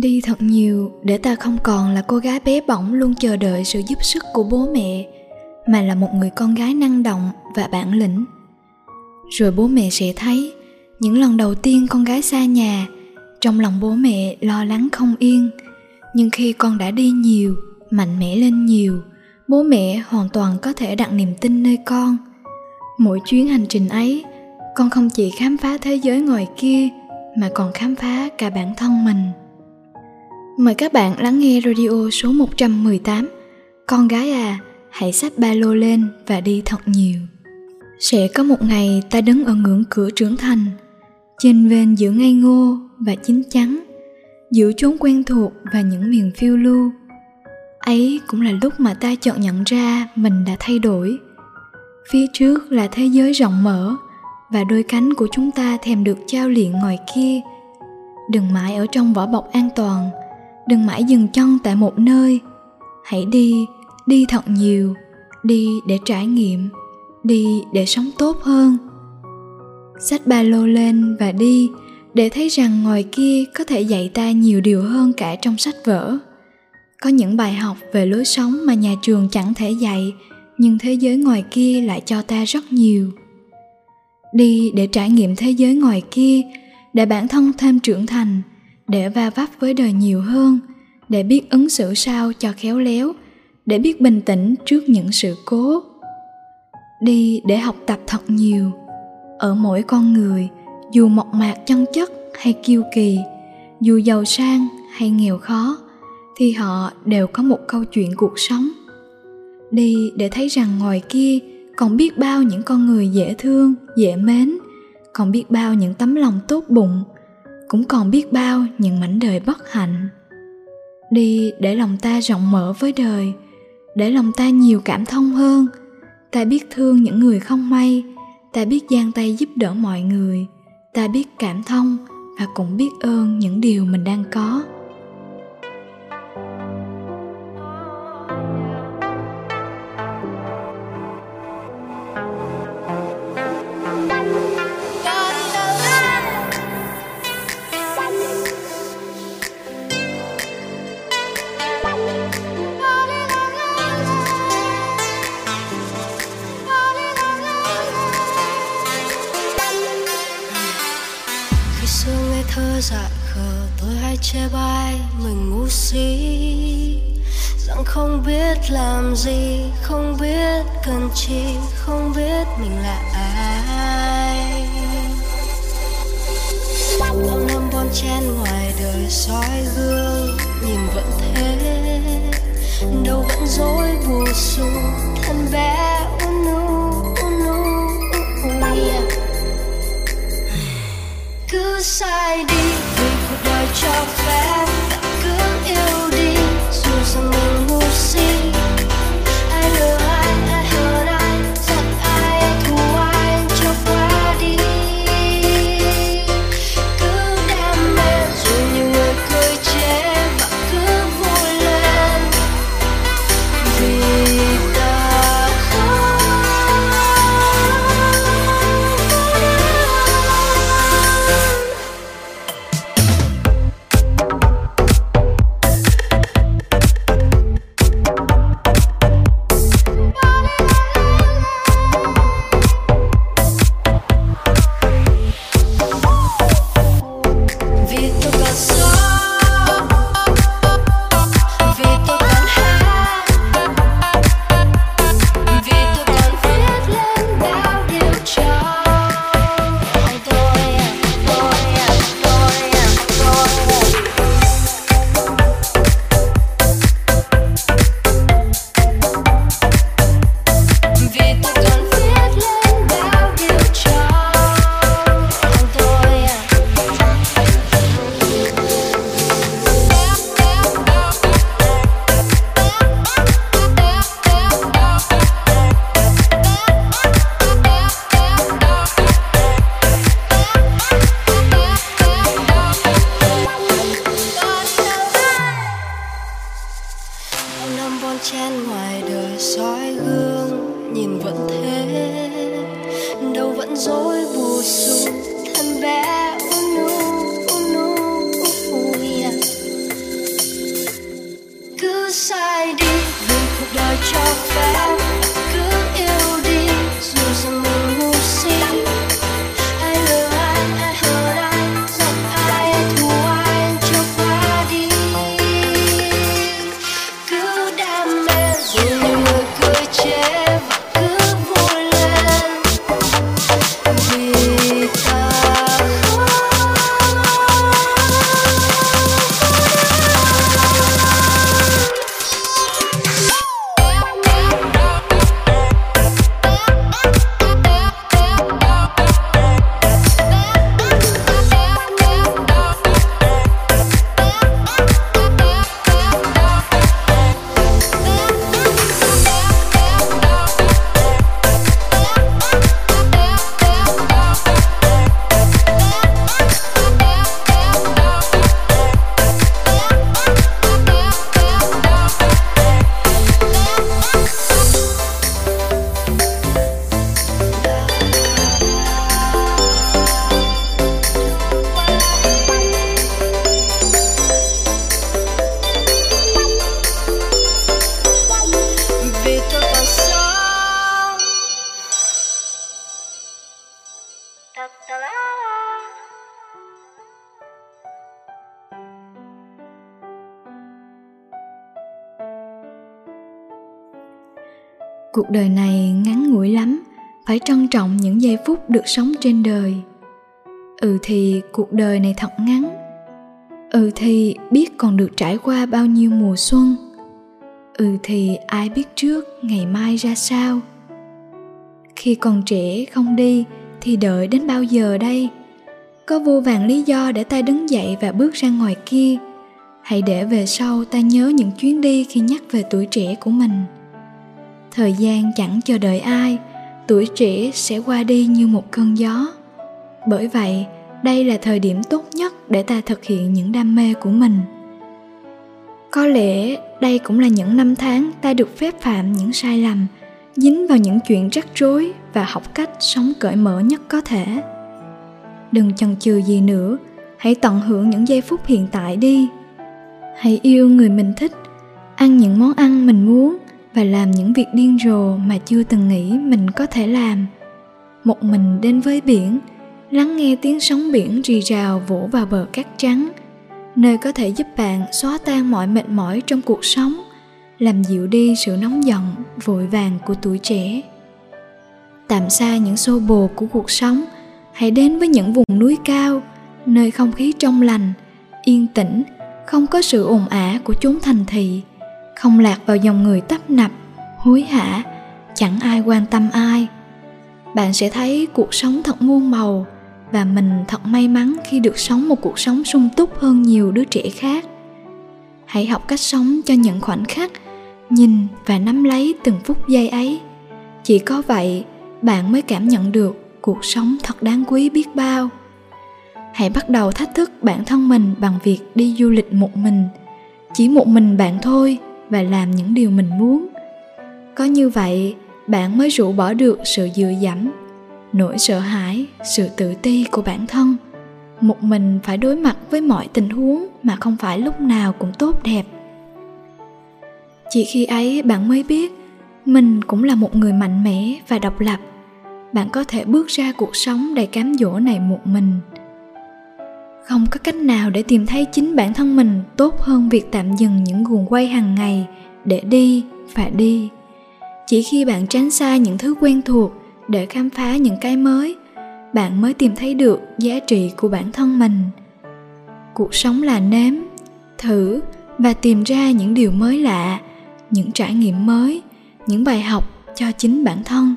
đi thật nhiều để ta không còn là cô gái bé bỏng luôn chờ đợi sự giúp sức của bố mẹ, mà là một người con gái năng động và bản lĩnh. Rồi bố mẹ sẽ thấy, những lần đầu tiên con gái xa nhà, trong lòng bố mẹ lo lắng không yên. Nhưng khi con đã đi nhiều, mạnh mẽ lên nhiều, bố mẹ hoàn toàn có thể đặt niềm tin nơi con. Mỗi chuyến hành trình ấy, con không chỉ khám phá thế giới ngoài kia, mà còn khám phá cả bản thân mình. Mời các bạn lắng nghe radio số 118 Con gái à, hãy xách ba lô lên và đi thật nhiều. Sẽ có một ngày ta đứng ở ngưỡng cửa trưởng thành Trên ven giữa ngây ngô và chín chắn Giữa chốn quen thuộc và những miền phiêu lưu. Ấy cũng là lúc mà ta chợt nhận ra mình đã thay đổi. Phía trước là thế giới rộng mở Và đôi cánh của chúng ta thèm được trao luyện ngoài kia. Đừng mãi ở trong vỏ bọc an toàn đừng mãi dừng chân tại một nơi. Hãy đi đi thật nhiều, đi để trải nghiệm, đi để sống tốt hơn. Xách ba lô lên và đi, để thấy rằng ngoài kia có thể dạy ta nhiều điều hơn cả trong sách vở. Có những bài học về lối sống mà nhà trường chẳng thể dạy, nhưng thế giới ngoài kia lại cho ta rất nhiều. Đi để trải nghiệm thế giới ngoài kia, để bản thân thêm trưởng thành để va vấp với đời nhiều hơn, để biết ứng xử sao cho khéo léo, để biết bình tĩnh trước những sự cố. Đi để học tập thật nhiều, ở mỗi con người, dù mộc mạc chân chất hay kiêu kỳ, dù giàu sang hay nghèo khó, thì họ đều có một câu chuyện cuộc sống. Đi để thấy rằng ngoài kia còn biết bao những con người dễ thương, dễ mến, còn biết bao những tấm lòng tốt bụng cũng còn biết bao những mảnh đời bất hạnh. Đi để lòng ta rộng mở với đời, để lòng ta nhiều cảm thông hơn. Ta biết thương những người không may, ta biết giang tay giúp đỡ mọi người, ta biết cảm thông và cũng biết ơn những điều mình đang có. Chê bai, mình ngu si. Rằng không biết làm gì, không biết cần chi, không biết mình là ai. Bao năm bon chen ngoài đời soi gương, nhìn vẫn thế. Đâu vẫn dối bùa xù, thân bé unu unu cứ sai đi vì cuộc cuộc đời này ngắn ngủi lắm, phải trân trọng những giây phút được sống trên đời. Ừ thì cuộc đời này thật ngắn. Ừ thì biết còn được trải qua bao nhiêu mùa xuân. Ừ thì ai biết trước ngày mai ra sao. Khi còn trẻ không đi thì đợi đến bao giờ đây? Có vô vàng lý do để ta đứng dậy và bước ra ngoài kia. Hãy để về sau ta nhớ những chuyến đi khi nhắc về tuổi trẻ của mình thời gian chẳng chờ đợi ai, tuổi trẻ sẽ qua đi như một cơn gió. Bởi vậy, đây là thời điểm tốt nhất để ta thực hiện những đam mê của mình. Có lẽ đây cũng là những năm tháng ta được phép phạm những sai lầm, dính vào những chuyện rắc rối và học cách sống cởi mở nhất có thể. Đừng chần chừ gì nữa, hãy tận hưởng những giây phút hiện tại đi. Hãy yêu người mình thích, ăn những món ăn mình muốn và làm những việc điên rồ mà chưa từng nghĩ mình có thể làm. Một mình đến với biển, lắng nghe tiếng sóng biển rì rào vỗ vào bờ cát trắng, nơi có thể giúp bạn xóa tan mọi mệt mỏi trong cuộc sống, làm dịu đi sự nóng giận, vội vàng của tuổi trẻ. Tạm xa những xô bồ của cuộc sống, hãy đến với những vùng núi cao, nơi không khí trong lành, yên tĩnh, không có sự ồn ả của chốn thành thị không lạc vào dòng người tấp nập, hối hả, chẳng ai quan tâm ai. Bạn sẽ thấy cuộc sống thật muôn màu và mình thật may mắn khi được sống một cuộc sống sung túc hơn nhiều đứa trẻ khác. Hãy học cách sống cho những khoảnh khắc, nhìn và nắm lấy từng phút giây ấy. Chỉ có vậy, bạn mới cảm nhận được cuộc sống thật đáng quý biết bao. Hãy bắt đầu thách thức bản thân mình bằng việc đi du lịch một mình. Chỉ một mình bạn thôi và làm những điều mình muốn. Có như vậy, bạn mới rũ bỏ được sự dựa dẫm, nỗi sợ hãi, sự tự ti của bản thân. Một mình phải đối mặt với mọi tình huống mà không phải lúc nào cũng tốt đẹp. Chỉ khi ấy bạn mới biết, mình cũng là một người mạnh mẽ và độc lập. Bạn có thể bước ra cuộc sống đầy cám dỗ này một mình không có cách nào để tìm thấy chính bản thân mình tốt hơn việc tạm dừng những guồng quay hàng ngày để đi và đi. Chỉ khi bạn tránh xa những thứ quen thuộc để khám phá những cái mới, bạn mới tìm thấy được giá trị của bản thân mình. Cuộc sống là nếm, thử và tìm ra những điều mới lạ, những trải nghiệm mới, những bài học cho chính bản thân.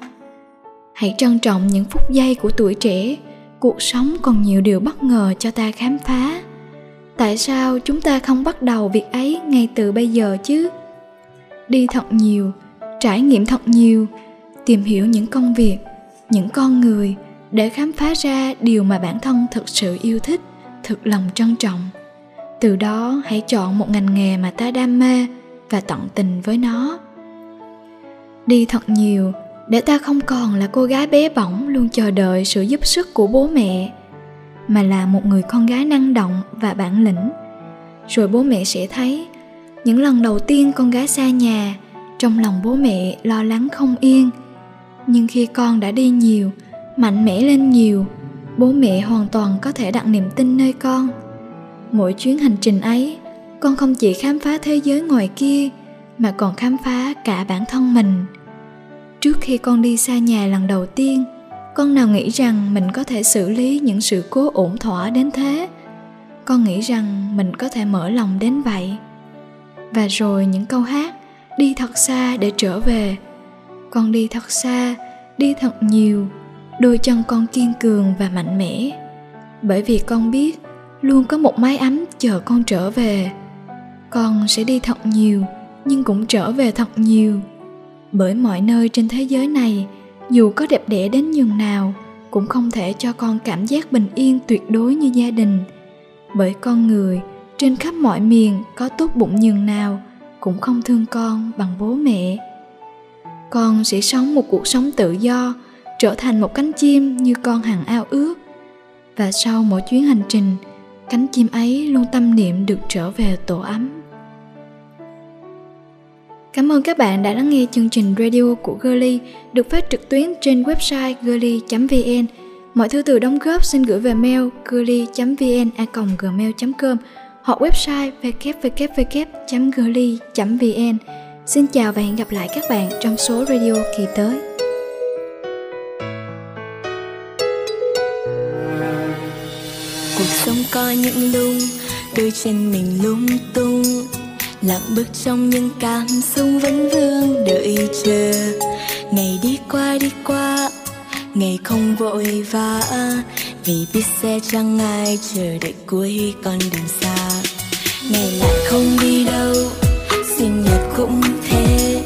Hãy trân trọng những phút giây của tuổi trẻ cuộc sống còn nhiều điều bất ngờ cho ta khám phá. Tại sao chúng ta không bắt đầu việc ấy ngay từ bây giờ chứ? Đi thật nhiều, trải nghiệm thật nhiều, tìm hiểu những công việc, những con người để khám phá ra điều mà bản thân thực sự yêu thích, thực lòng trân trọng. Từ đó hãy chọn một ngành nghề mà ta đam mê và tận tình với nó. Đi thật nhiều để ta không còn là cô gái bé bỏng luôn chờ đợi sự giúp sức của bố mẹ, mà là một người con gái năng động và bản lĩnh. Rồi bố mẹ sẽ thấy, những lần đầu tiên con gái xa nhà, trong lòng bố mẹ lo lắng không yên. Nhưng khi con đã đi nhiều, mạnh mẽ lên nhiều, bố mẹ hoàn toàn có thể đặt niềm tin nơi con. Mỗi chuyến hành trình ấy, con không chỉ khám phá thế giới ngoài kia, mà còn khám phá cả bản thân mình trước khi con đi xa nhà lần đầu tiên, con nào nghĩ rằng mình có thể xử lý những sự cố ổn thỏa đến thế? Con nghĩ rằng mình có thể mở lòng đến vậy. Và rồi những câu hát, đi thật xa để trở về. Con đi thật xa, đi thật nhiều, đôi chân con kiên cường và mạnh mẽ. Bởi vì con biết luôn có một mái ấm chờ con trở về. Con sẽ đi thật nhiều, nhưng cũng trở về thật nhiều bởi mọi nơi trên thế giới này, dù có đẹp đẽ đến nhường nào, cũng không thể cho con cảm giác bình yên tuyệt đối như gia đình. Bởi con người, trên khắp mọi miền có tốt bụng nhường nào, cũng không thương con bằng bố mẹ. Con sẽ sống một cuộc sống tự do, trở thành một cánh chim như con hằng ao ước. Và sau mỗi chuyến hành trình, cánh chim ấy luôn tâm niệm được trở về tổ ấm. Cảm ơn các bạn đã lắng nghe chương trình radio của Girly được phát trực tuyến trên website girly.vn. Mọi thư từ đóng góp xin gửi về mail girly.vn@gmail.com hoặc website www.girly.vn. Xin chào và hẹn gặp lại các bạn trong số radio kỳ tới. Cuộc sống có những lúc đôi chân mình lung tung lặng bước trong những cảm xúc vẫn vương đợi chờ. Ngày đi qua đi qua, ngày không vội vã. Vì biết sẽ chẳng ai chờ đợi cuối con đường xa. Ngày lại không đi đâu, sinh nhật cũng thế.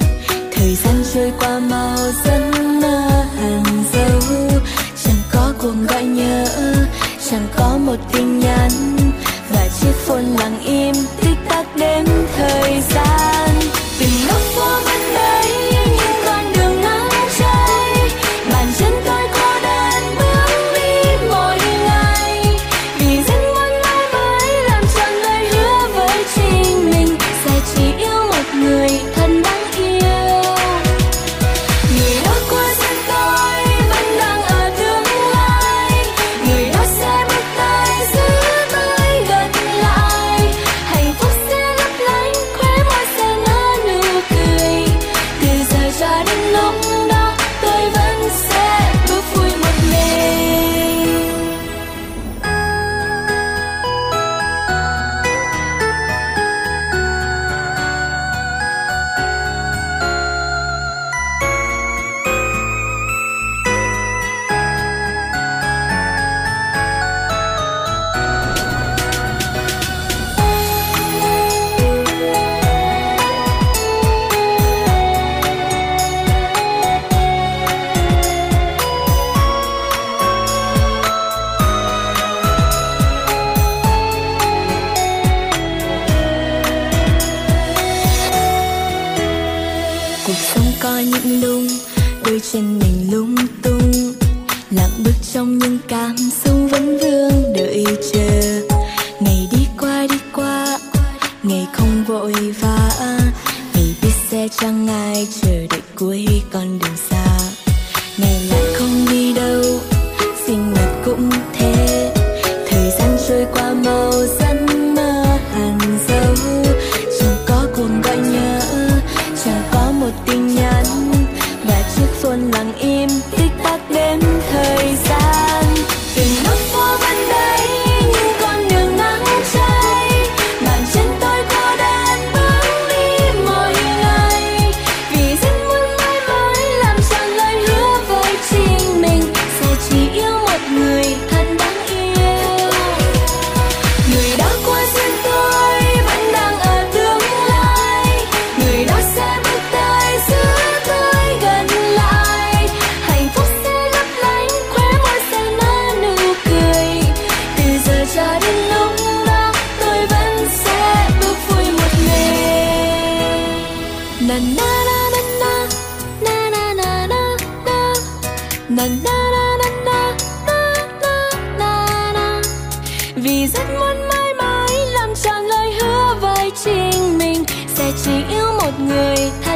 Thời gian trôi qua mau giấc mơ hàng dấu. Chẳng có cuộc gọi nhớ, chẳng có một tin nhắn. Và chiếc phone lặng im thời gian in na na na na na na na na na vì rất muốn mãi mãi làm tròn lời hứa với chính mình. Sẽ chỉ yêu một người thay